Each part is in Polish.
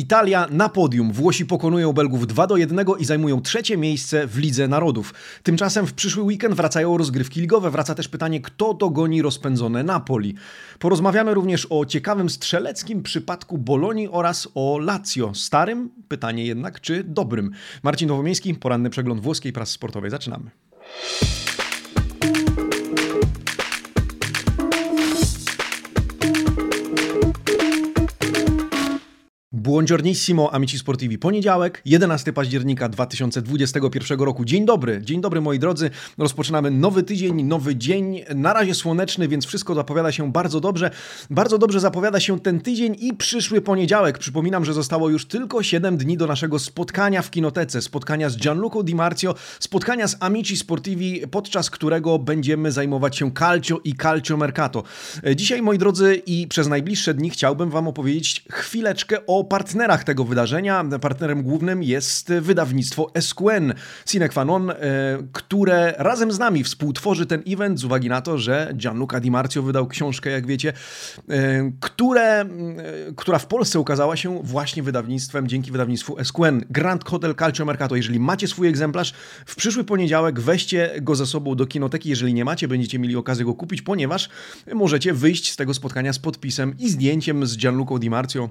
Italia na podium. Włosi pokonują Belgów 2 do 1 i zajmują trzecie miejsce w Lidze Narodów. Tymczasem w przyszły weekend wracają rozgrywki ligowe. Wraca też pytanie, kto dogoni rozpędzone Napoli. Porozmawiamy również o ciekawym strzeleckim przypadku Bolonii oraz o Lazio. Starym, pytanie jednak, czy dobrym. Marcin Nowomiejski, poranny przegląd włoskiej prasy sportowej. Zaczynamy. Buongiornissimo, amici sportivi. Poniedziałek, 11 października 2021 roku. Dzień dobry, dzień dobry moi drodzy. Rozpoczynamy nowy tydzień, nowy dzień. Na razie słoneczny, więc wszystko zapowiada się bardzo dobrze. Bardzo dobrze zapowiada się ten tydzień i przyszły poniedziałek. Przypominam, że zostało już tylko 7 dni do naszego spotkania w kinotece. Spotkania z Gianluco Di Marzio, spotkania z Amici Sportivi, podczas którego będziemy zajmować się calcio i calcio mercato. Dzisiaj, moi drodzy, i przez najbliższe dni chciałbym Wam opowiedzieć chwileczkę o partnerach tego wydarzenia. Partnerem głównym jest wydawnictwo SQN Sine Qua Non, e, które razem z nami współtworzy ten event z uwagi na to, że Gianluca Di Marzio wydał książkę, jak wiecie, e, które, e, która w Polsce ukazała się właśnie wydawnictwem, dzięki wydawnictwu SQN. Grand Hotel Calcio Mercato. Jeżeli macie swój egzemplarz, w przyszły poniedziałek weźcie go ze sobą do kinoteki. Jeżeli nie macie, będziecie mieli okazję go kupić, ponieważ możecie wyjść z tego spotkania z podpisem i zdjęciem z Gianluca Di Marzio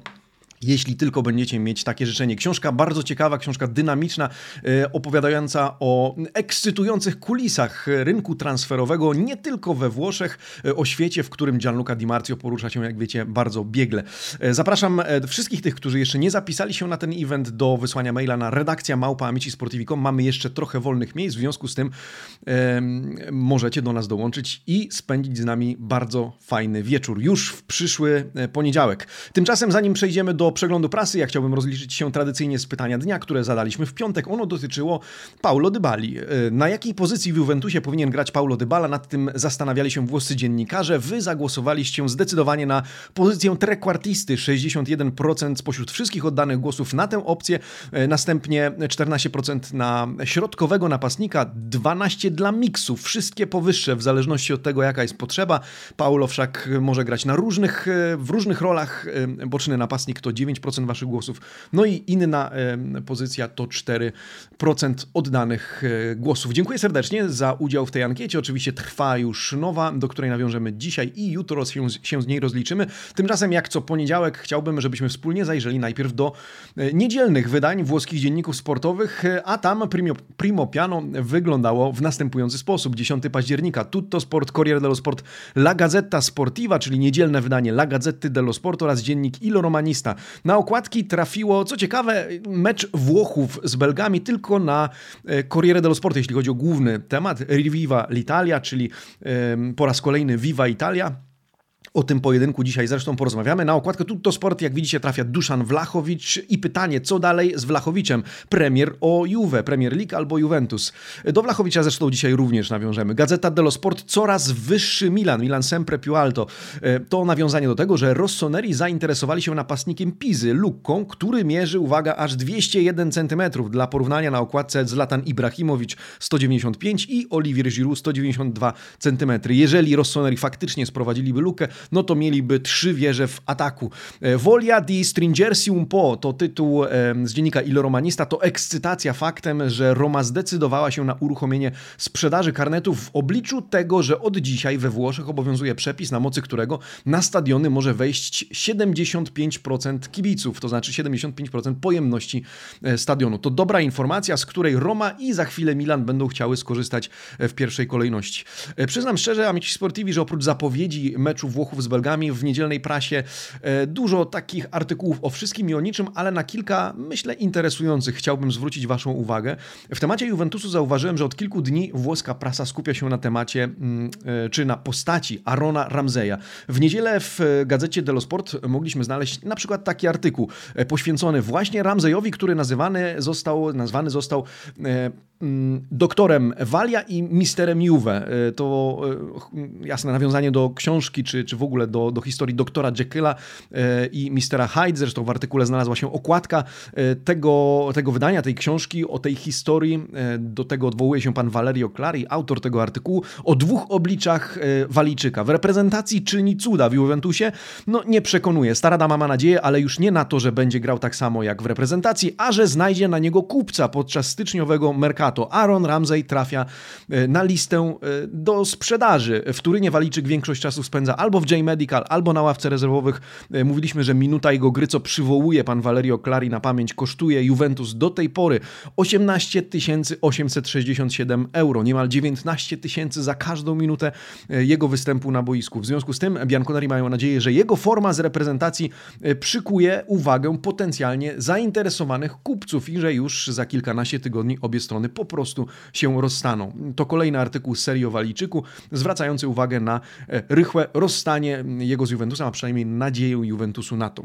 jeśli tylko będziecie mieć takie życzenie. Książka bardzo ciekawa, książka dynamiczna, e, opowiadająca o ekscytujących kulisach rynku transferowego, nie tylko we Włoszech, e, o świecie, w którym Gianluca Di Marzio porusza się, jak wiecie, bardzo biegle. E, zapraszam wszystkich tych, którzy jeszcze nie zapisali się na ten event, do wysłania maila na redakcja małpa amicisportivi.com. Mamy jeszcze trochę wolnych miejsc, w związku z tym e, możecie do nas dołączyć i spędzić z nami bardzo fajny wieczór, już w przyszły poniedziałek. Tymczasem, zanim przejdziemy do przeglądu prasy, ja chciałbym rozliczyć się tradycyjnie z pytania dnia, które zadaliśmy w piątek. Ono dotyczyło Paulo Dybali. E, na jakiej pozycji w Juventusie powinien grać Paulo Dybala? Nad tym zastanawiali się włoscy dziennikarze. Wy zagłosowaliście zdecydowanie na pozycję trekwartisty. 61% spośród wszystkich oddanych głosów na tę opcję. E, następnie 14% na środkowego napastnika, 12% dla miksu. Wszystkie powyższe w zależności od tego, jaka jest potrzeba. Paulo wszak może grać na różnych, e, w różnych rolach. Boczny napastnik to 9% waszych głosów. No i inna pozycja to 4% oddanych e, głosów. Dziękuję serdecznie za udział w tej ankiecie. Oczywiście trwa już nowa, do której nawiążemy dzisiaj i jutro się, się z niej rozliczymy. Tymczasem, jak co poniedziałek, chciałbym, żebyśmy wspólnie zajrzeli najpierw do e, niedzielnych wydań włoskich dzienników sportowych, e, a tam primo, primo piano wyglądało w następujący sposób. 10 października Tutto Sport, Corriere dello Sport, La Gazzetta Sportiva, czyli niedzielne wydanie La Gazzetta dello Sport oraz dziennik Ilo Romanista. Na okładki trafiło, co ciekawe, mecz Włochów z Belgami tylko na e, Corriere dello Sport, jeśli chodzi o główny temat. Riviva l'Italia, czyli po raz kolejny Viva Italia. O tym pojedynku dzisiaj zresztą porozmawiamy. Na okładkę Tutto Sport, jak widzicie, trafia Duszan Wlachowicz i pytanie, co dalej z Wlachowiczem? Premier o Juve, Premier League albo Juventus. Do Wlachowicza zresztą dzisiaj również nawiążemy. Gazeta dello Sport, coraz wyższy Milan, Milan sempre più alto. E, to nawiązanie do tego, że Rossoneri zainteresowali się napastnikiem Pizy, Lukką, który mierzy, uwaga, aż 201 cm. Dla porównania na okładce Zlatan Ibrahimowicz 195 i Olivier Giroud 192 cm. Jeżeli Rossoneri faktycznie sprowadziliby Lukę, no to mieliby trzy wieże w ataku. E, Volia di stringersi un po' to tytuł z dziennika Il Romanista, to ekscytacja faktem, że Roma zdecydowała się na uruchomienie sprzedaży karnetów w obliczu tego, że od dzisiaj we Włoszech obowiązuje przepis, na mocy którego na stadiony może wejść 75% kibiców, to znaczy 75% pojemności e, stadionu. To dobra informacja, z której Roma i za chwilę Milan będą chciały skorzystać e, w pierwszej kolejności. Przyznam szczerze, amici sportivi, że oprócz zapowiedzi meczu Włoch Z Belgami w niedzielnej prasie. E, dużo takich artykułów o wszystkim i o niczym, ale na kilka, myślę, interesujących chciałbym zwrócić Waszą uwagę. W temacie Juventusu zauważyłem, że od kilku dni włoska prasa skupia się na temacie, mm, e, czy na postaci Arona Ramseya. W niedzielę w gazecie Dello Sport mogliśmy znaleźć na przykład taki artykuł e, poświęcony właśnie Ramseyowi, który nazywany został, nazwany został doktorem Walia i misterem Juve. To jasne nawiązanie do książki, czy, czy w ogóle do, do historii doktora Jekylla i mistera Hyde. Zresztą w artykule znalazła się okładka tego, tego wydania, tej książki, o tej historii. Do tego odwołuje się pan Valerio Clari, autor tego artykułu, o dwóch obliczach Walijczyka. W reprezentacji czyni cuda w Juventusie? No nie przekonuje. Stara dama ma nadzieję, ale już nie na to, że będzie grał tak samo jak w reprezentacji, a że znajdzie na niego kupca podczas styczniowego Mercato. Aaron Ramsey trafia e, na listę e, do sprzedaży. W Turynie Walijczyk większość czasu spędza albo w J-Medical, albo na ławce rezerwowych. E, mówiliśmy, że minuta jego gry, co przywołuje pan Valerio Clari na pamięć, kosztuje Juventus do tej pory 18 867 euro, niemal 19 tysięcy za każdą minutę jego występu na boisku. W związku z tym Bianconeri mają nadzieję, że jego forma z reprezentacji przykuje uwagę potencjalnie zainteresowanych kupców i że już za kilkanaście tygodni obie strony po prostu się rozstaną. To kolejny artykuł z serii o Walijczyku, zwracający uwagę na e, rychłe rozstanie jego z Juventusem, a przynajmniej nadzieję Juventusu na to.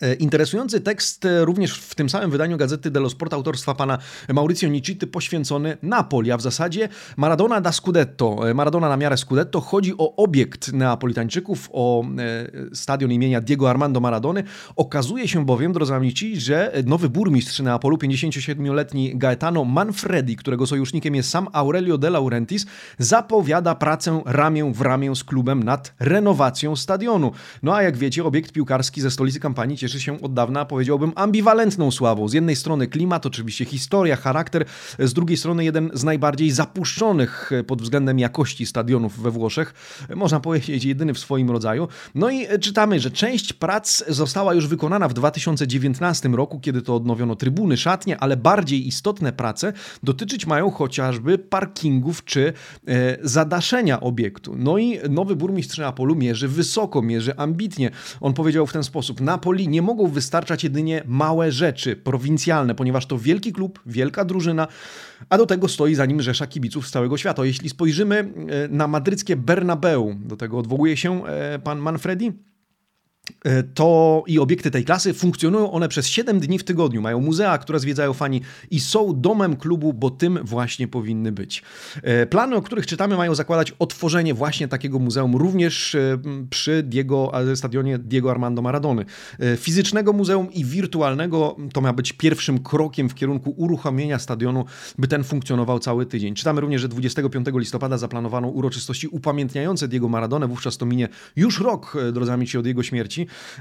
E, interesujący tekst e, również w tym samym wydaniu Gazety dello Sport autorstwa pana Maurizio Nicity poświęcony Napoli, a w zasadzie Maradona da Scudetto. E, Maradona na miarę Scudetto. Chodzi o obiekt neapolitańczyków, o stadion imienia Diego Armando Maradony. Okazuje się bowiem, drodzy amici, że nowy burmistrz Neapolu, 57-letni Gaetano Manfredi, którego sojusznikiem jest sam Aurelio De Laurentiis, zapowiada pracę ramię w ramię z klubem nad renowacją stadionu. No a jak wiecie, obiekt piłkarski ze stolicy kampanii cieszy się od dawna, powiedziałbym, ambiwalentną sławą. Z jednej strony klimat, oczywiście historia, charakter, z drugiej strony jeden z najbardziej zapuszczonych pod względem jakości stadionów we Włoszech, można powiedzieć jedyny w swoim rodzaju. No i czytamy, że część prac została już wykonana w 2019 roku, kiedy to odnowiono trybuny, szatnie, ale bardziej istotne prace dotyczyć mają chociażby parkingów czy e, zadaszenia obiektu. No i nowy burmistrz Neapolu mierzy wysoko, mierzy ambitnie. On powiedział w ten sposób: Napoli nie mogą wystarczać jedynie małe rzeczy prowincjalne, ponieważ to wielki klub, wielka drużyna, a do tego stoi za nim rzesza kibiców z całego świata. Jeśli spojrzymy e, na madryckie Bernabeu, do tego odwołuje się e, pan Manfredi, to i obiekty tej klasy funkcjonują one przez 7 dni w tygodniu. Mają muzea, które zwiedzają fani i są domem klubu, bo tym właśnie powinny być. E, plany, o których czytamy, mają zakładać otworzenie właśnie takiego muzeum również e, przy Diego, stadionie Diego Armando Maradony. Fizycznego muzeum i wirtualnego to ma być pierwszym krokiem w kierunku uruchomienia stadionu, by ten funkcjonował cały tydzień. Czytamy również, że 25 listopada zaplanowano uroczystości upamiętniające Diego Maradonę. Wówczas to minie już rok, drodzy amici, od jego śmierci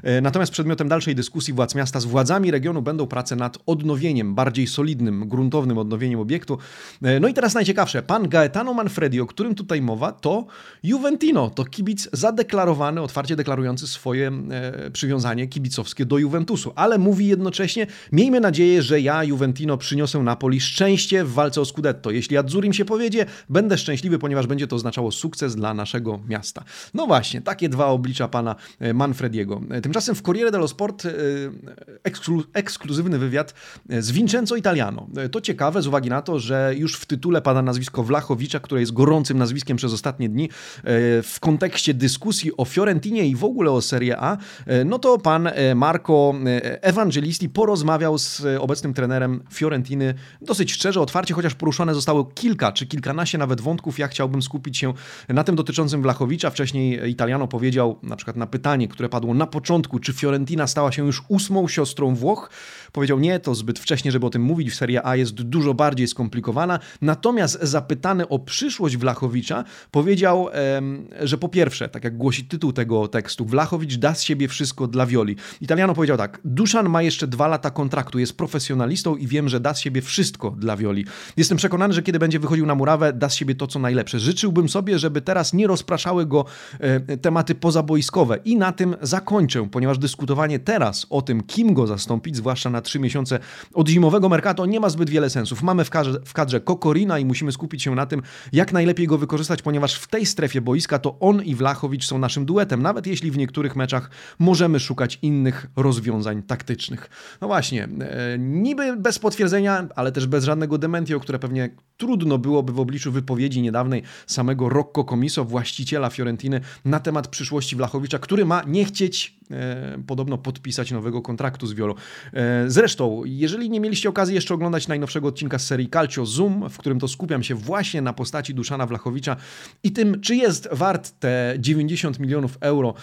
E, natomiast przedmiotem dalszej dyskusji władz miasta z władzami regionu będą prace nad odnowieniem, bardziej solidnym, gruntownym odnowieniem obiektu. E, no i teraz najciekawsze. Pan Gaetano Manfredi, o którym tutaj mowa, to Juventino. To kibic zadeklarowany, otwarcie deklarujący swoje e, przywiązanie kibicowskie do Juventusu. Ale mówi jednocześnie, miejmy nadzieję, że ja, Juventino, przyniosę Napoli szczęście w walce o Scudetto. Jeśli Adzurim się powiedzie, będę szczęśliwy, ponieważ będzie to oznaczało sukces dla naszego miasta. No właśnie, takie dwa oblicza pana Manfrediego. Tymczasem w Corriere dello Sport e, eksklu, ekskluzywny wywiad z Vincenzo Italiano. E, to ciekawe z uwagi na to, że już w tytule pada nazwisko Wlachowicza, które jest gorącym nazwiskiem przez ostatnie dni. E, w kontekście dyskusji o Fiorentinie i w ogóle o Serie A, no to pan Marco Evangelisti porozmawiał z obecnym trenerem Fiorentiny dosyć szczerze, otwarcie, chociaż poruszone zostało kilka czy kilkanaście nawet wątków. Ja chciałbym skupić się na tym dotyczącym Wlachowicza. Wcześniej Italiano powiedział na przykład na pytanie, które padło na początku, czy Fiorentina stała się już ósmą siostrą Włoch. Powiedział nie, to zbyt wcześnie, żeby o tym mówić. Serie A jest dużo bardziej skomplikowana. Natomiast zapytany o przyszłość Wlachowicza, powiedział, że po pierwsze, tak jak głosi tytuł tego tekstu, Wlachowicz da z siebie wszystko dla Wioli. Italiano powiedział tak, Duszan ma jeszcze dwa lata kontraktu, jest profesjonalistą i wiem, że da z siebie wszystko dla Wioli. Jestem przekonany, że kiedy będzie wychodził na murawę, da z siebie to, co najlepsze. Życzyłbym sobie, żeby teraz nie rozpraszały go e, tematy pozaboiskowe i na tym zakończę, ponieważ dyskutowanie teraz o tym, kim go zastąpić, zwłaszcza na trzy miesiące od zimowego Mercato, nie ma zbyt wiele sensów. Mamy w kadrze, w kadrze Kokorina i musimy skupić się na tym, jak najlepiej go wykorzystać, ponieważ w tej strefie boiska to on i Wlachowicz są naszym duetem, nawet jeśli w niektórych meczach możemy szukać innych rozwiązań taktycznych. No właśnie, e, niby bez potwierdzenia, ale też bez żadnego dementio, które pewnie trudno byłoby w obliczu wypowiedzi niedawnej samego Rocco Comiso, właściciela Fiorentiny, na temat przyszłości Wlachowicza, który ma nie chcieć which podobno podpisać nowego kontraktu z Violo. Zresztą, jeżeli nie mieliście okazji jeszcze oglądać najnowszego odcinka z serii Calcio Zoom, w którym to skupiam się właśnie na postaci Duszana Wlachowicza i tym, czy jest wart te 90 milionów euro,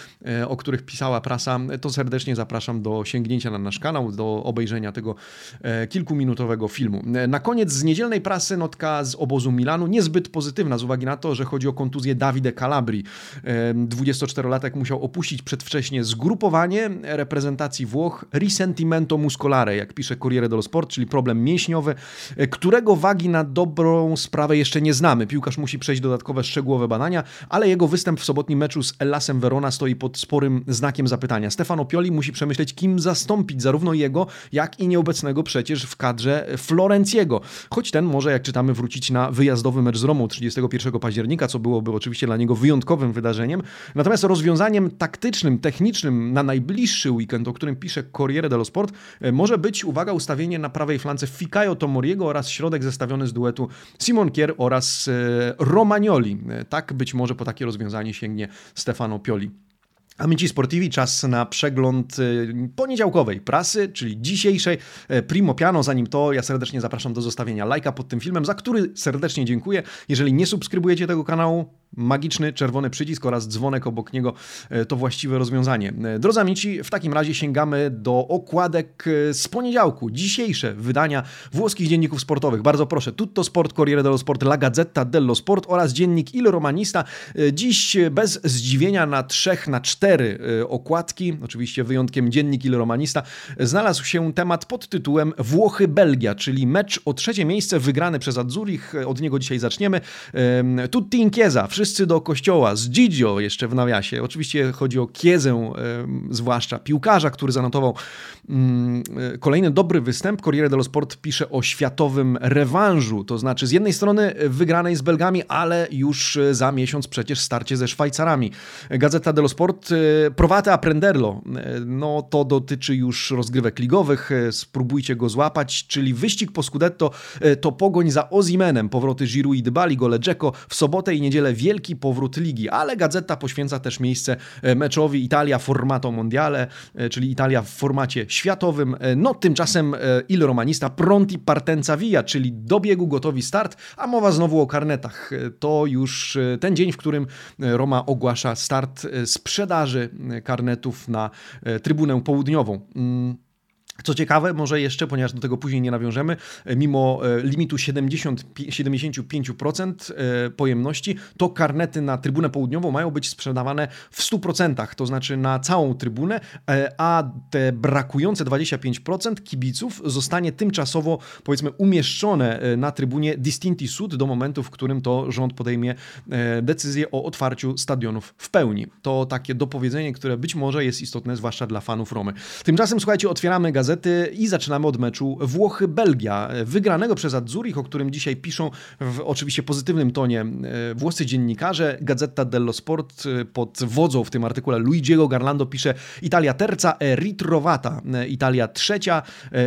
o których pisała prasa, to serdecznie zapraszam do sięgnięcia na nasz kanał, do obejrzenia tego kilkuminutowego filmu. Na koniec z niedzielnej prasy notka z obozu Milanu, niezbyt pozytywna z uwagi na to, że chodzi o kontuzję Davide Calabri. 24-latek musiał opuścić przedwcześnie zgrupowanie reprezentacji Włoch risentimento muscolare, jak pisze Corriere dello Sport, czyli problem mięśniowy, e, którego wagi na dobrą sprawę jeszcze nie znamy. Piłkarz musi przejść dodatkowe szczegółowe badania, ale jego występ w sobotnim meczu z Elasem Verona stoi pod sporym znakiem zapytania. Stefano Pioli musi przemyśleć, kim zastąpić zarówno jego, jak i nieobecnego przecież w kadrze Florenciego. Choć ten może, jak czytamy, wrócić na wyjazdowy mecz z Romą 31 października, co byłoby oczywiście dla niego wyjątkowym wydarzeniem. Natomiast rozwiązaniem taktycznym, technicznym na najbliższy weekend, o którym pisze Corriere dello Sport, e, może być, uwaga, ustawienie na prawej flance Fikayo Tomoriego oraz środek zestawiony z duetu Simon Kier oraz e, Romagnoli. E, tak być może po takie rozwiązanie sięgnie Stefano Pioli. Amici Sportivi, czas na przegląd poniedziałkowej prasy, czyli dzisiejszej Primo Piano. Zanim to, ja serdecznie zapraszam do zostawienia lajka pod tym filmem, za który serdecznie dziękuję. Jeżeli nie subskrybujecie tego kanału, magiczny czerwony przycisk oraz dzwonek obok niego e, to właściwe rozwiązanie. E, drodzy amici, w takim razie sięgamy do okładek z poniedziałku, dzisiejsze wydania włoskich dzienników sportowych. Bardzo proszę, Tutto Sport, Corriere dello Sport, La Gazzetta dello Sport oraz dziennik Il Romanista. Dziś bez zdziwienia na trzech, na cztery okładki, oczywiście wyjątkiem dziennik Il Romanista, znalazł się temat pod tytułem Włochy-Belgia, czyli mecz o trzecie miejsce wygrany przez Adzurich. Od niego dzisiaj zaczniemy. Tutti in chiesa, wszyscy do kościoła, z Gigio jeszcze w nawiasie. Oczywiście chodzi o Kiezę, zwłaszcza piłkarza, który zanotował mm, y, kolejny dobry występ. Corriere dello Sport pisze o światowym rewanżu, to znaczy z jednej strony wygranej z Belgami, ale już za miesiąc przecież starcie ze Szwajcarami. Gazeta dello Sport Provate a prenderlo, no to dotyczy już rozgrywek ligowych, spróbujcie go złapać, czyli wyścig po Scudetto to pogoń za Ozimenem, powroty Giroud i Dybali, gole Dzeko, w sobotę i niedzielę wielki powrót ligi, ale Gazeta poświęca też miejsce meczowi Italia Formato Mondiale, czyli Italia w formacie światowym, no tymczasem Il Romanista pronti partenza via, czyli do biegu gotowi start, a mowa znowu o karnetach. To już ten dzień, w którym Roma ogłasza start sprzedaży karnetów na e, trybunę południową. Co ciekawe, może jeszcze, ponieważ do tego później nie nawiążemy, e, mimo e, limitu 70, 75% e, pojemności, to karnety na trybunę południową mają być sprzedawane w 100%, to znaczy na całą trybunę, a te brakujące 25% kibiców zostanie tymczasowo, powiedzmy, umieszczone na trybunie Distinti Sud do momentu, w którym to rząd podejmie decyzję o otwarciu stadionów w pełni. To takie dopowiedzenie, które być może jest istotne, zwłaszcza dla fanów Romy. Tymczasem, słuchajcie, otwieramy gazetę gazety i zaczynamy od meczu Włochy-Belgia, wygranego przez Azzurich, o którym dzisiaj piszą w oczywiście pozytywnym tonie e, włoscy dziennikarze. Gazeta dello Sport e, pod wodzą w tym artykule Luigiego Garlando pisze Italia terza e ritrovata, Italia trzecia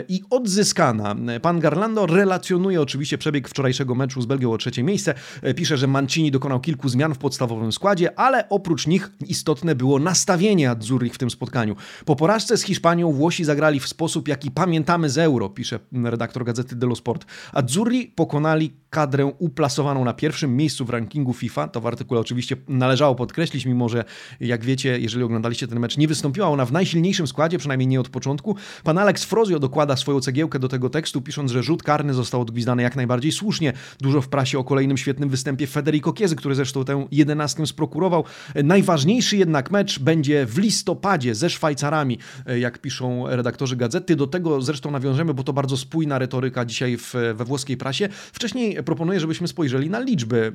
i odzyskana. Pan Garlando relacjonuje oczywiście przebieg wczorajszego meczu z Belgią o trzecie miejsce. Pisze, że Mancini dokonał kilku zmian w podstawowym składzie, ale oprócz nich istotne było nastawienie Azzurich w tym spotkaniu. Po porażce z Hiszpanią Włosi zagrali w sposób sposób, jaki pamiętamy z Euro, pisze redaktor gazety dello Sport. Azzurri pokonali kadrę uplasowaną na pierwszym miejscu w rankingu FIFA. To w artykule oczywiście należało podkreślić, mimo że jak wiecie, jeżeli oglądaliście ten mecz, nie wystąpiła ona w najsilniejszym składzie, przynajmniej nie od początku. Pan Alex Frozio dokłada swoją cegiełkę do tego tekstu, pisząc, że rzut karny został odgwizdany jak najbardziej słusznie. Dużo w prasie o kolejnym świetnym występie Federico Kiezy, który zresztą tę jedenastkę sprokurował. Najważniejszy jednak mecz będzie w listopadzie ze Szwajcarami, jak piszą redaktorzy gazety. Do tego zresztą nawiążemy, bo to bardzo spójna retoryka dzisiaj w, we włoskiej prasie. Wcześniej proponuję, żebyśmy spojrzeli na liczby.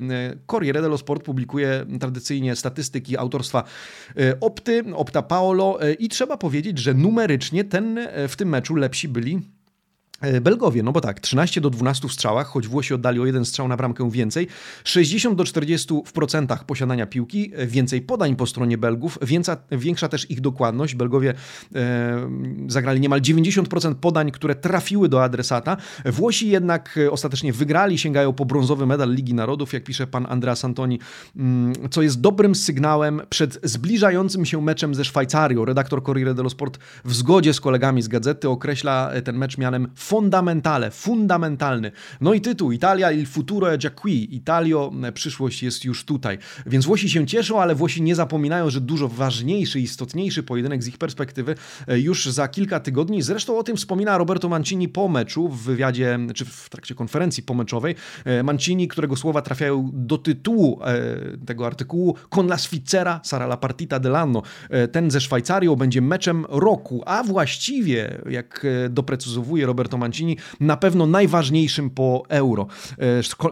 Corriere dello Sport publikuje tradycyjnie statystyki autorstwa e, Opty, Opta Paolo e, i trzeba powiedzieć, że numerycznie ten e, w tym meczu lepsi byli Belgowie, no bo tak, 13 do 12 w strzałach, choć Włosi oddali o jeden strzał na bramkę więcej, 60 do 40 w procentach posiadania piłki, e, więcej podań po stronie Belgów, więca, większa też ich dokładność. Belgowie e, zagrali niemal 90% podań, które trafiły do adresata. Włosi jednak e, ostatecznie wygrali, sięgają po brązowy medal Ligi Narodów, jak pisze pan Andreas Antoni, mm, co jest dobrym sygnałem przed zbliżającym się meczem ze Szwajcarią. Redaktor Corriere dello Sport w zgodzie z kolegami z gazety określa ten mecz mianem fondamentale, fundamentalny. No i tytuł Italia il futuro è già qui. Italio, przyszłość jest już tutaj. Więc Włosi się cieszą, ale Włosi nie zapominają, że dużo ważniejszy, istotniejszy pojedynek z ich perspektywy e, już za kilka tygodni. Zresztą o tym wspomina Roberto Mancini po meczu w wywiadzie, czy w trakcie konferencji pomeczowej. E, Mancini, którego słowa trafiają do tytułu e, tego artykułu Con la Svizzera sarà la partita dell'anno. Ten ze Szwajcarią będzie meczem roku, a właściwie, jak doprecyzowuje Roberto Mancini, na pewno najważniejszym po euro.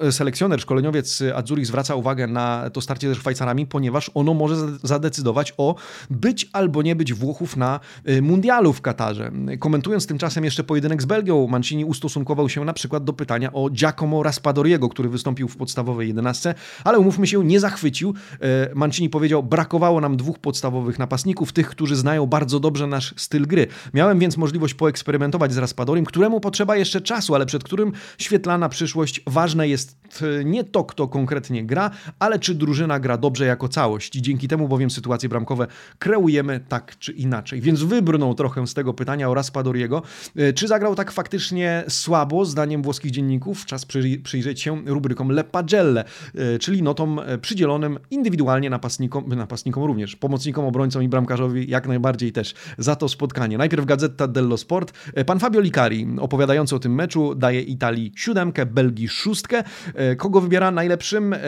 E, selekcjoner, szkoleniowiec Azzurich zwraca uwagę na to starcie ze Szwajcarami, ponieważ ono może zadecydować o być albo nie być Włochów na e, mundialu w Katarze. Komentując tymczasem jeszcze pojedynek z Belgią, Mancini ustosunkował się na przykład do pytania o Giacomo Raspadoriego, który wystąpił w podstawowej jedenastce, ale umówmy się, nie zachwycił. E, Mancini powiedział, brakowało nam dwóch podstawowych napastników, tych, którzy znają bardzo dobrze nasz styl gry. Miałem więc możliwość poeksperymentować z Raspadoriem, któremu któremu potrzeba jeszcze czasu, ale przed którym świetlana przyszłość. Ważne jest e, nie to, kto konkretnie gra, ale czy drużyna gra dobrze jako całość. I dzięki temu bowiem sytuacje bramkowe kreujemy tak czy inaczej. Więc wybrnął trochę z tego pytania o Raspadoriego. E, czy zagrał tak faktycznie słabo, zdaniem włoskich dzienników? Czas przyjrzeć się rubrykom Le Pagelle, e, czyli notom przydzielonym indywidualnie napastnikom, napastnikom również, pomocnikom, obrońcom i bramkarzowi jak najbardziej też za to spotkanie. Najpierw Gazeta dello Sport. Pan Fabio Licari opowiadający o tym meczu daje Italii siódemkę, Belgii szóstkę. E, kogo wybiera najlepszym? E,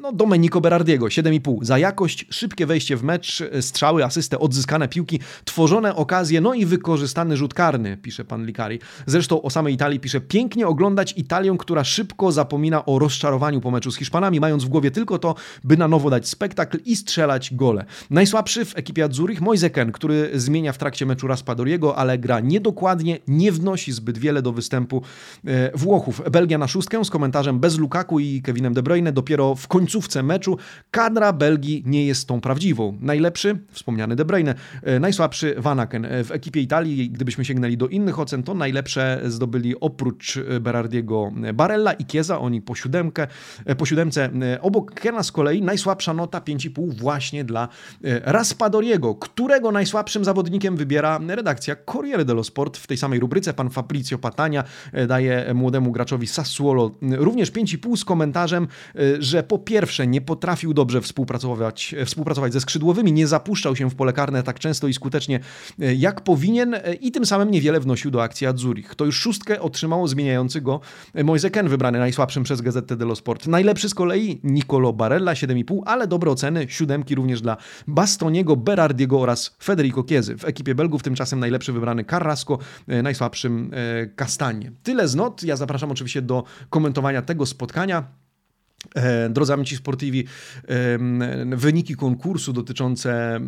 no, Domenico Berardiego, 7,5. Za jakość, szybkie wejście w mecz, strzały, asystę, odzyskane piłki, tworzone okazje, no i wykorzystany rzut karny, pisze pan Likari. Zresztą o samej Italii pisze, pięknie oglądać Italię, która szybko zapomina o rozczarowaniu po meczu z Hiszpanami, mając w głowie tylko to, by na nowo dać spektakl i strzelać gole. Najsłabszy w ekipie Azzurich Moiseken, który zmienia w trakcie meczu Raspadoriego, ale gra niedokładnie, nie wnosi zbyt wiele do występu e, Włochów. Belgia na szóstkę z komentarzem bez Lukaku i Kevinem De Bruyne dopiero w końcówce meczu. Kadra Belgii nie jest tą prawdziwą. Najlepszy, wspomniany De Bruyne, e, najsłabszy Vanaken. E, w ekipie Italii, gdybyśmy sięgnęli do innych ocen, to najlepsze zdobyli oprócz Berardiego Barella i Kieza, oni po, siódemkę, po siódemce. Obok Kena z kolei najsłabsza nota 5,5 właśnie dla Raspadoriego, którego najsłabszym zawodnikiem wybiera redakcja Corriere dello Sport w tej samej rubryce pan Fabrizio Patania e, daje młodemu graczowi Sassuolo również 5,5 z komentarzem, e, że po pierwsze nie potrafił dobrze współpracować, e, współpracować ze skrzydłowymi, nie zapuszczał się w pole karne tak często i skutecznie jak powinien i tym samym niewiele wnosił do akcji Azzurich. To już szóstkę otrzymał zmieniający go Moise Ken, wybrany najsłabszym przez Gazetę dello Sport. Najlepszy z kolei Nicolo Barella 7,5, ale dobre oceny, siódemki również dla Bastoniego, Berardiego oraz Federico Chiesy. W ekipie Belgów tymczasem najlepszy wybrany Carrasco, najsłabszy naszym e, kastanie. Tyle z not. Ja zapraszam oczywiście do komentowania tego spotkania. E, drodzy amici sportivi, wyniki konkursu dotyczące e,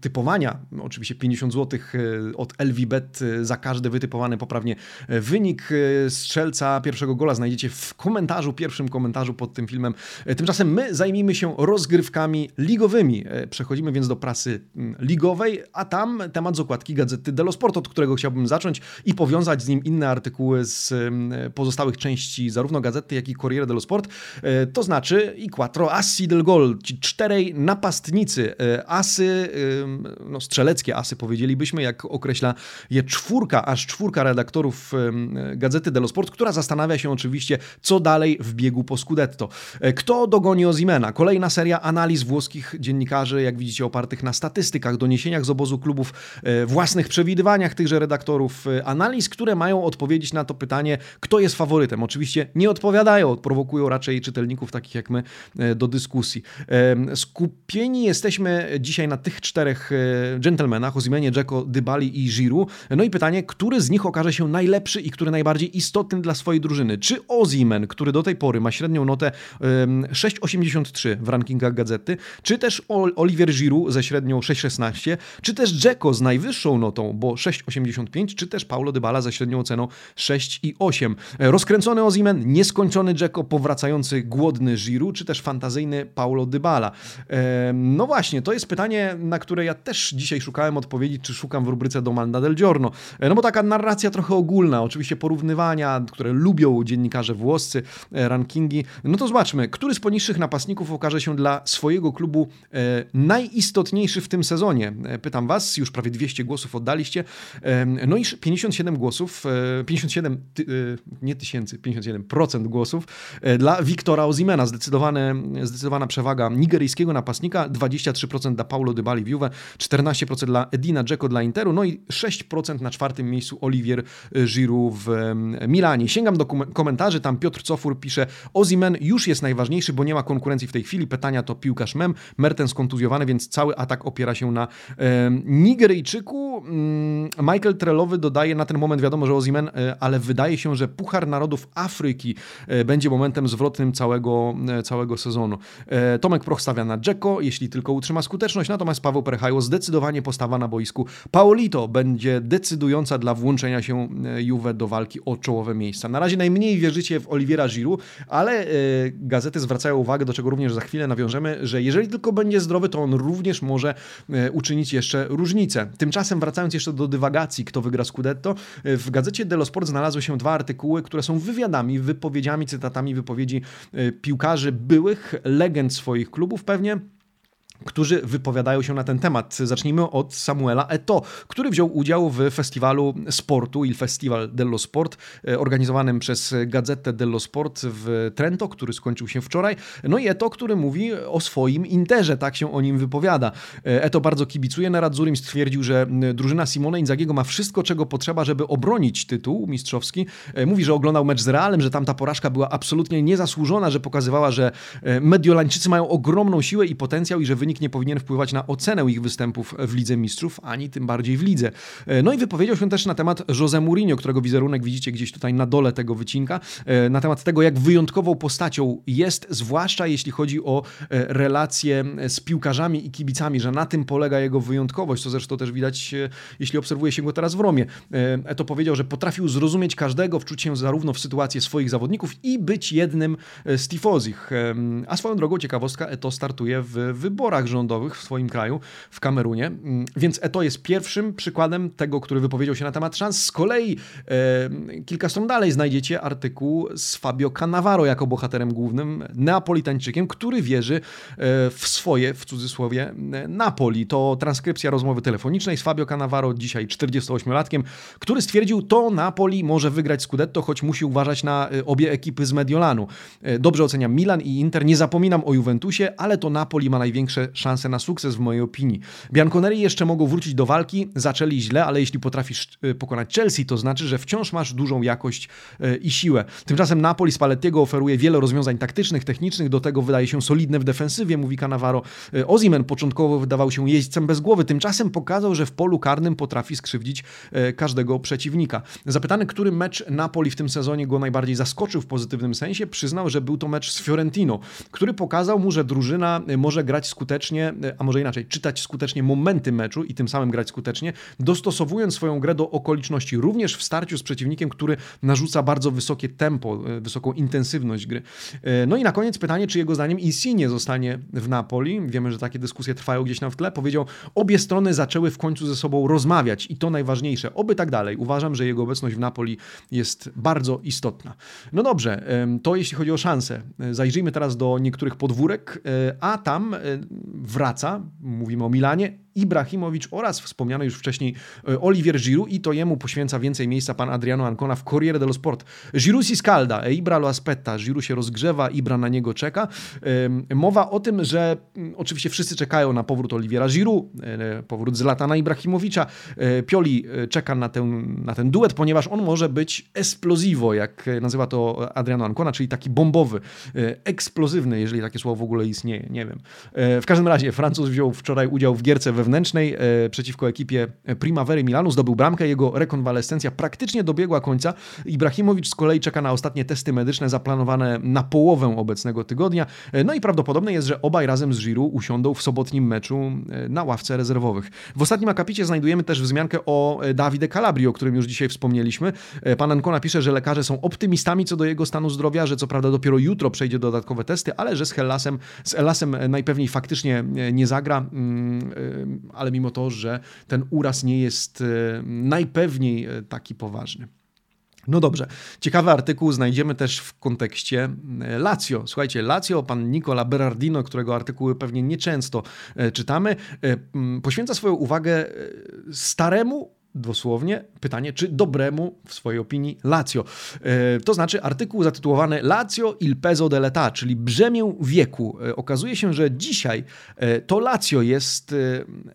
typowania, oczywiście 50 zł e, od LVBet za każdy wytypowany poprawnie wynik strzelca pierwszego gola znajdziecie w komentarzu, pierwszym komentarzu pod tym filmem. Tymczasem my zajmijmy się rozgrywkami ligowymi. Przechodzimy więc do prasy ligowej, a tam temat z okładki Gazety dello Sport, od którego chciałbym zacząć i powiązać z nim inne artykuły z pozostałych części zarówno Gazety, jak i Corriere dello Sport. E, to znaczy i quattro assi del gol, ci czterej napastnicy, e, asy, no strzeleckie asy powiedzielibyśmy, jak określa je czwórka, aż czwórka redaktorów Gazety dello Sport, która zastanawia się oczywiście, co dalej w biegu po Scudetto. E, kto dogoni Ozimena? Kolejna seria analiz włoskich dziennikarzy, jak widzicie, opartych na statystykach, doniesieniach z obozu klubów, własnych przewidywaniach tychże redaktorów, analiz, które mają odpowiedzieć na to pytanie, kto jest faworytem. Oczywiście nie odpowiadają, prowokują raczej czytelników takich jak my do dyskusji. Skupieni jesteśmy dzisiaj na tych czterech dżentelmenach, Ozimenie, Dzeko, Dybali i Giroud. No i pytanie, który z nich okaże się najlepszy i który najbardziej istotny dla swojej drużyny? Czy Ozimen, który do tej pory ma średnią notę 6,83 w rankingach gazety, czy też Olivier Giroud ze średnią 6,16, czy też Dzeko z najwyższą notą, bo 6,85, czy też Paulo Dybala ze średnią oceną 6,8. Rozkręcony Ozimen, nieskończony Dzeko, głodny Giroud, czy też fantazyjny Paulo Dybala. No właśnie, to jest pytanie, na które ja też dzisiaj szukałem odpowiedzi, czy szukam w rubryce Domanda del Giorno. No bo taka narracja trochę ogólna, oczywiście porównywania, które lubią dziennikarze włoscy, e, rankingi. No to zobaczmy, który z poniższych napastników okaże się dla swojego klubu e, najistotniejszy w tym sezonie. E, pytam Was, już prawie 200 głosów oddaliście. No i 57 głosów, 57, nie tysięcy, 57% głosów dla Wiktora Ozimena. Zdecydowana przewaga nigeryjskiego napastnika, 23% dla Paulo Dybali w Juve, 14% dla Edina Dzeko dla Interu, no i 6% na czwartym miejscu Olivier Giroud w Milanie. Sięgam do komentarzy, tam Piotr Cofur pisze Ozimen już jest najważniejszy, bo nie ma konkurencji w tej chwili. Pytania to piłkarz mem, Mertens kontuzjowany, więc cały atak opiera się na e, Nigeryjczyku. Mm, Michael Trelowy dodaje na ten moment, wiadomo, że Ozimen, e, ale wydaje się, że Puchar Narodów Afryki e, będzie momentem zwrotnym całego, e, całego sezonu. E, Tomek Proch stawia na Dzeko, jeśli tylko utrzyma skuteczność, natomiast Paweł Perechajo zdecydowanie postawa na boisku. Paolito będzie decydująca dla włączenia się e, Juve do walki o czołowe miejsca. Na razie najmniej wierzycie w Oliwiera Giroud, ale gazety zwracają uwagę, do czego również za chwilę nawiążemy, że jeżeli tylko będzie zdrowy, to on również może uczynić jeszcze różnicę. Tymczasem wracając jeszcze do dywagacji, kto wygra Scudetto, w gazecie Dello Sport znalazły się dwa artykuły, które są wywiadami, wypowiedziami, cytatami wypowiedzi piłkarzy byłych, legend swoich klubów pewnie, którzy wypowiadają się na ten temat. Zacznijmy od Samuela Eto, który wziął udział w festiwalu sportu, Il Festival dello Sport, e, organizowanym przez Gazetę dello Sport w Trento, który skończył się wczoraj. No i Eto, który mówi o swoim Interze, tak się o nim wypowiada. E, Eto bardzo kibicuje Neradzurim, stwierdził, że drużyna Simone Inzagiego ma wszystko, czego potrzeba, żeby obronić tytuł mistrzowski. E, mówi, że oglądał mecz z Realem, że tamta porażka była absolutnie niezasłużona, że pokazywała, że Mediolańczycy mają ogromną siłę i potencjał i że wynik nie powinien wpływać na ocenę ich występów w Lidze Mistrzów, ani tym bardziej w lidze. E, no i wypowiedział się też na temat Jose Mourinho, którego wizerunek widzicie gdzieś tutaj na dole tego wycinka, e, na temat tego, jak wyjątkową postacią jest, zwłaszcza jeśli chodzi o e, relacje z piłkarzami i kibicami, że na tym polega jego wyjątkowość, co zresztą też widać, jeśli obserwuje się go teraz w Romie. To powiedział, że potrafił zrozumieć każdego, wczuć się zarówno w sytuację swoich zawodników i być jednym z tifozich. A swoją drogą ciekawostka, to startuje w wyborach wyborach rządowych w swoim kraju, w Kamerunie. Mm, więc Eto jest pierwszym przykładem tego, który wypowiedział się na temat szans. Z kolei e, kilka stron dalej znajdziecie artykuł z Fabio Cannavaro jako bohaterem głównym, neapolitańczykiem, który wierzy e, w swoje, w cudzysłowie, Napoli. To transkrypcja rozmowy telefonicznej z Fabio Cannavaro, dzisiaj 48-latkiem, który stwierdził, to Napoli może wygrać Scudetto, choć musi uważać na e, obie ekipy z Mediolanu. E, dobrze oceniam Milan i Inter, nie zapominam o Juventusie, ale to Napoli ma największe szanse na sukces w mojej opinii. Bianconeri jeszcze mogą wrócić do walki, zaczęli źle, ale jeśli potrafisz y, pokonać Chelsea, to znaczy, że wciąż masz dużą jakość y, i siłę. Tymczasem Napoli Spallettiego oferuje wiele rozwiązań taktycznych, technicznych, do tego wydaje się solidne w defensywie, mówi Cannavaro. Y, Ozimen początkowo wydawał się jeźdźcem bez głowy, tymczasem pokazał, że w polu karnym potrafi skrzywdzić każdego przeciwnika. Zapytany, który mecz Napoli w tym sezonie go najbardziej zaskoczył w pozytywnym sensie, przyznał, że był to mecz z Fiorentino, który pokazał mu, że drużyna może grać skutecznie skutecznie, a może inaczej, czytać skutecznie momenty meczu i tym samym grać skutecznie, dostosowując swoją grę do okoliczności, również w starciu z przeciwnikiem, który narzuca bardzo wysokie tempo, e, wysoką intensywność gry. E, no i na koniec pytanie, czy jego zdaniem Insigne zostanie w Napoli. Wiemy, że takie dyskusje trwają gdzieś tam w tle. Powiedział, obie strony zaczęły w końcu ze sobą rozmawiać i to najważniejsze. Oby tak dalej. Uważam, że jego obecność w Napoli jest bardzo istotna. No dobrze, to jeśli chodzi o szanse. E, zajrzyjmy teraz do niektórych podwórek, a tam wraca, mówimy o Milanie, Ibrahimowicz oraz wspomniany już wcześniej Olivier Giroud i to jemu poświęca więcej miejsca pan Adriano Ancona w Corriere dello Sport. Giroud si scalda, e Ibra lo aspetta, Giroud się rozgrzewa, Ibra na niego czeka. Mowa o tym, że mm, oczywiście wszyscy czekają na powrót Oliviera Giroud, powrót Zlatana Ibrahimowicza. Pioli czeka na ten, na ten duet, ponieważ on może być esplosivo, jak nazywa to Adriano Ancona, czyli taki bombowy, eksplozywny, jeżeli takie słowo w ogóle istnieje, nie wiem. W każdym razie Francuz wziął wczoraj udział w gierce wewnętrznej przeciwko ekipie Primavery Milanu, zdobył bramkę, jego rekonwalescencja praktycznie dobiegła końca. Ibrahimowicz z kolei czeka na ostatnie testy medyczne zaplanowane na połowę obecnego tygodnia. No i prawdopodobne jest, że obaj razem z Giroud usiądą w sobotnim meczu na ławce rezerwowych. W ostatnim akapicie znajdujemy też wzmiankę o Davide Calabri, o którym już dzisiaj wspomnieliśmy. Pan Ancona pisze, że lekarze są optymistami co do jego stanu zdrowia, że co prawda dopiero jutro przejdzie dodatkowe testy, ale że z Hellasem, z Hellasem najpewniej faktycznie nie zagra, mm, ale mimo to, że ten uraz nie jest najpewniej taki poważny. No dobrze, ciekawy artykuł znajdziemy też w kontekście Lazio. Słuchajcie, Lazio, pan Nicola Berardino, którego artykuły pewnie nieczęsto czytamy, poświęca swoją uwagę staremu, dosłownie pytanie, czy dobremu, w swojej opinii, Lazio. E, to znaczy artykuł zatytułowany Lazio il peso dell'età, czyli brzemię wieku. E, okazuje się, że dzisiaj e, to Lazio jest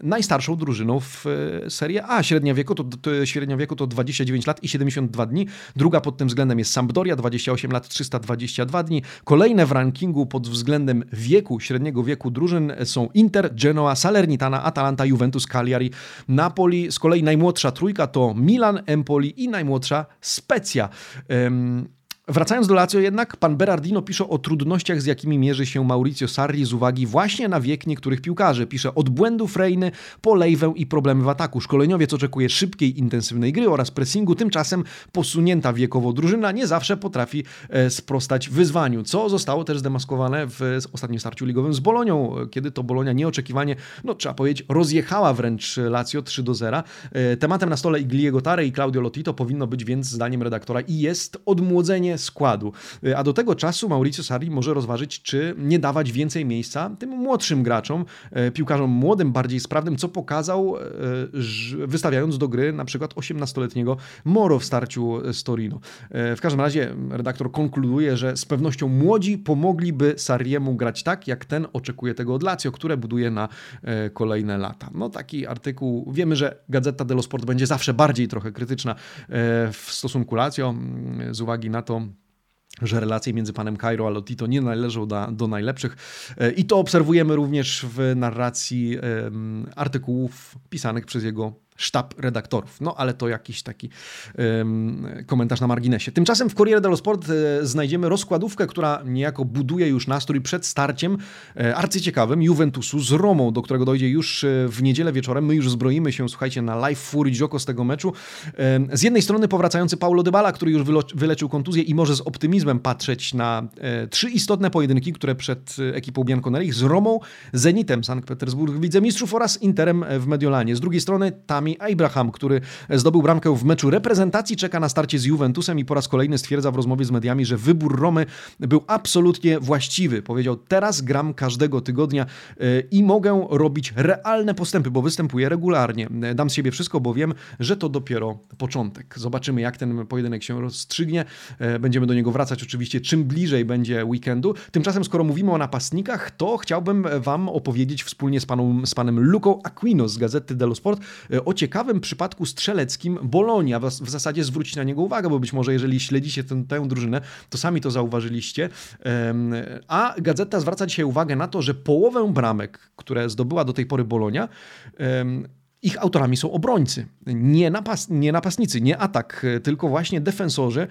najstarszą drużyną w Serie A. Średnia wieku to, to, średnia wieku to 29 lat i 72 dni. Druga pod tym względem jest Sampdoria, 28 lat, 322 dni. Kolejne w rankingu pod względem wieku, średniego wieku drużyn są Inter, Genoa, Salernitana, Atalanta, Juventus, Cagliari, Napoli. Z kolei najmłodsza trójka to Milan, Empoli i najmłodsza Specja. Wracając do Lazio jednak, pan Berardino pisze o trudnościach, z jakimi mierzy się Maurizio Sarri z uwagi właśnie na wiek niektórych piłkarzy. Pisze od błędów Reiny po lejwę i problemy w ataku. Szkoleniowiec oczekuje szybkiej, intensywnej gry oraz pressingu. Tymczasem posunięta wiekowo drużyna nie zawsze potrafi e, sprostać wyzwaniu, co zostało też zdemaskowane w ostatnim starciu ligowym z Bolonią, kiedy to Bolonia nieoczekiwanie, no trzeba powiedzieć, rozjechała wręcz Lazio 3 do 0. E, tematem na stole Igliego Tare i Claudio Lotito powinno być więc zdaniem redaktora i jest odmłodzenie składu. A do tego czasu Mauricio Sarri może rozważyć, czy nie dawać więcej miejsca tym młodszym graczom, e, piłkarzom młodym, bardziej sprawnym, co pokazał e, wystawiając do gry na przykład 18-letniego Moro w starciu z Torino. W każdym razie redaktor konkluduje, że z pewnością młodzi pomogliby Sarriemu grać tak, jak ten oczekuje tego od Lazio, które buduje na kolejne lata. No taki artykuł, wiemy, że Gazeta dello Sport będzie zawsze bardziej trochę krytyczna w stosunku Lazio z uwagi na to, że relacje między panem Cairo a Lotito nie należą do, do najlepszych. E, I to obserwujemy również w narracji artykułów pisanych przez jego sztab redaktorów. No ale to jakiś taki um, komentarz na marginesie. Tymczasem w Corriere dello Sport e, znajdziemy rozkładówkę, która niejako buduje już nastrój przed starciem e, arcyciekawym Juventusu z Romą, do którego dojdzie już e, w niedzielę wieczorem. My już zbroimy się, słuchajcie, na live fury Gioco z tego meczu. Z jednej strony powracający Paulo Dybala, który już wyleczył kontuzję i może z optymizmem patrzeć na trzy istotne pojedynki, które przed ekipą Bianconeri z Romą, Zenitem Sankt Petersburg, Wicemistrzów oraz Interem w Mediolanie. Z drugiej strony Tami Abraham, który zdobył bramkę w meczu reprezentacji, czeka na starcie z Juventusem i po raz kolejny stwierdza w rozmowie z mediami, że wybór Romy był absolutnie właściwy. Powiedział, teraz gram każdego tygodnia e, i mogę robić realne postępy, bo występuję regularnie. Dam z siebie wszystko, bo wiem, że to dopiero początek. Zobaczymy, jak ten pojedynek się rozstrzygnie. E, będziemy do niego wracać oczywiście, czym bliżej będzie weekendu. Tymczasem, skoro mówimy o napastnikach, to chciałbym Wam opowiedzieć wspólnie z, paną, z panem Luką Aquino z Gazety dello Sport e, o ciekawym przypadku strzeleckim Bolonia. W zasadzie zwrócić na niego uwagę, bo być może jeżeli śledzicie tę, tę drużynę, to sami to zauważyliście. A gazeta zwraca dzisiaj uwagę na to, że połowę bramek, które zdobyła do tej pory Bolonia, ich autorami są obrońcy, nie, napas, nie napastnicy, nie atak, tylko właśnie defensorzy.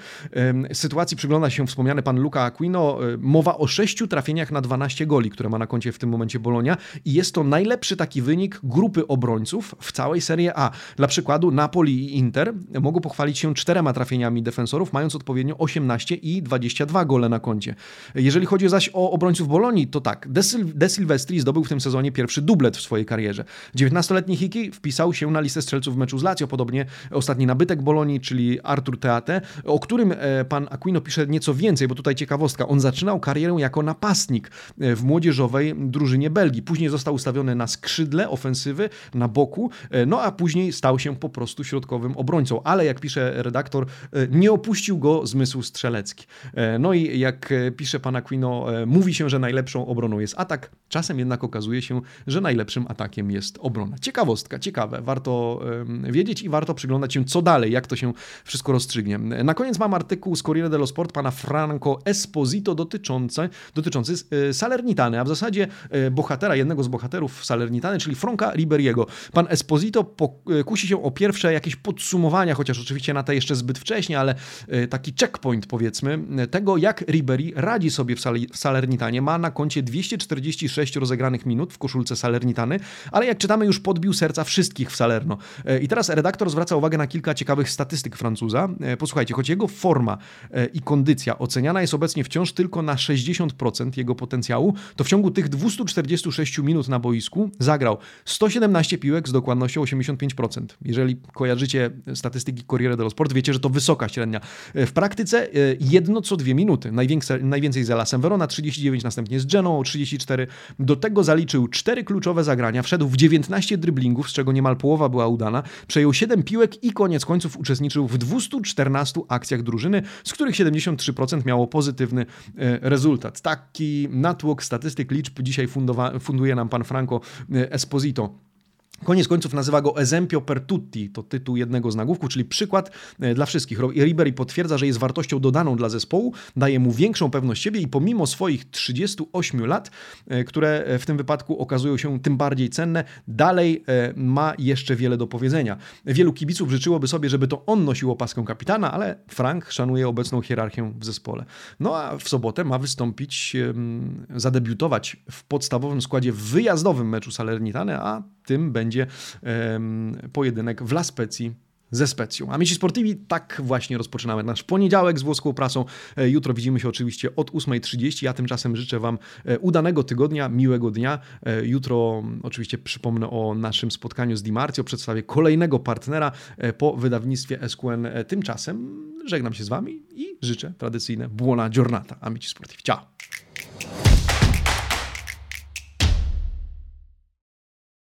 Sytuacji przygląda się wspomniany pan Luca Aquino. Mowa o sześciu trafieniach na 12 goli, które ma na koncie w tym momencie Bolonia i jest to najlepszy taki wynik grupy obrońców w całej Serie A. Dla przykładu Napoli i Inter mogą pochwalić się czterema trafieniami defensorów, mając odpowiednio 18 i 22 gole na koncie. Jeżeli chodzi zaś o obrońców Bolonii, to tak, De, Sil De Silvestri zdobył w tym sezonie pierwszy dublet w swojej karierze. 19-letni Hiki wpisał się na listę strzelców w meczu z Lazio, podobnie ostatni nabytek Bolonii, czyli Artur Teate, o którym pan Aquino pisze nieco więcej, bo tutaj ciekawostka. On zaczynał karierę jako napastnik w młodzieżowej drużynie Belgii. Później został ustawiony na skrzydle ofensywy, na boku, no a później stał się po prostu środkowym obrońcą. Ale jak pisze redaktor, nie opuścił go zmysł strzelecki. No i jak pisze pan Aquino, mówi się, że najlepszą obroną jest atak, czasem jednak okazuje się, że najlepszym atakiem jest obrona. Ciekawostka, ciekawe, warto wiedzieć i warto przyglądać się, co dalej, jak to się wszystko rozstrzygnie. Na koniec mam artykuł z Corriere dello Sport pana Franco Esposito dotyczący, dotyczący e, Salernitany, a w zasadzie e, bohatera, jednego z bohaterów Salernitany, czyli Franka Riberiego. Pan Esposito e, kusi się o pierwsze jakieś podsumowania, chociaż oczywiście na te jeszcze zbyt wcześnie, ale taki checkpoint powiedzmy, tego jak Ribery radzi sobie w Salernitanie. Ma na koncie 246 rozegranych minut w koszulce Salernitany, ale jak czytamy już podbił serca wszystkich w Salerno. I teraz redaktor zwraca uwagę na kilka ciekawych statystyk Francuza. Posłuchajcie, choć jego forma i kondycja oceniana jest obecnie wciąż tylko na 60% jego potencjału, to w ciągu tych 246 minut na boisku zagrał 117 piłek z dokładnością 85%. Jeżeli kojarzycie statystyki Corriere dello Sport, wiecie, że to wysoka średnia. W praktyce e, jedno co dwie minuty. najwięcej za Lasem Verona, 39, następnie z Geną, 34. Do tego zaliczył cztery kluczowe zagrania, wszedł w 19 dryblingów, z czego niemal połowa była udana, przejął 7 piłek i koniec końców uczestniczył w 214 akcjach drużyny, z których 73% miało pozytywny e, rezultat. Taki natłok statystyk liczb dzisiaj funduje nam pan Franco e, Esposito. Koniec końców nazywa go Esempio per tutti, to tytuł jednego z nagłówków, czyli przykład e, dla wszystkich. Ribery potwierdza, że jest wartością dodaną dla zespołu, daje mu większą pewność siebie i pomimo swoich 38 lat, e, które w tym wypadku okazują się tym bardziej cenne, dalej e, ma jeszcze wiele do powiedzenia. Wielu kibiców życzyłoby sobie, żeby to on nosił opaskę kapitana, ale Frank szanuje obecną hierarchię w zespole. No a w sobotę ma wystąpić, zadebiutować w podstawowym składzie w wyjazdowym meczu Salernitane, a tym będzie pojedynek w La Spezia ze Specją. Amici Sportivi, tak właśnie rozpoczynamy nasz poniedziałek z włoską prasą. E, jutro widzimy się oczywiście od 8.30. Ja tymczasem życzę Wam e, udanego tygodnia, miłego dnia. E, jutro oczywiście przypomnę o naszym spotkaniu z Dimarcio, przedstawię kolejnego partnera po wydawnictwie SQN. Tymczasem żegnam się z Wami i życzę tradycyjne buona giornata. Amici Sportivi. Ciao!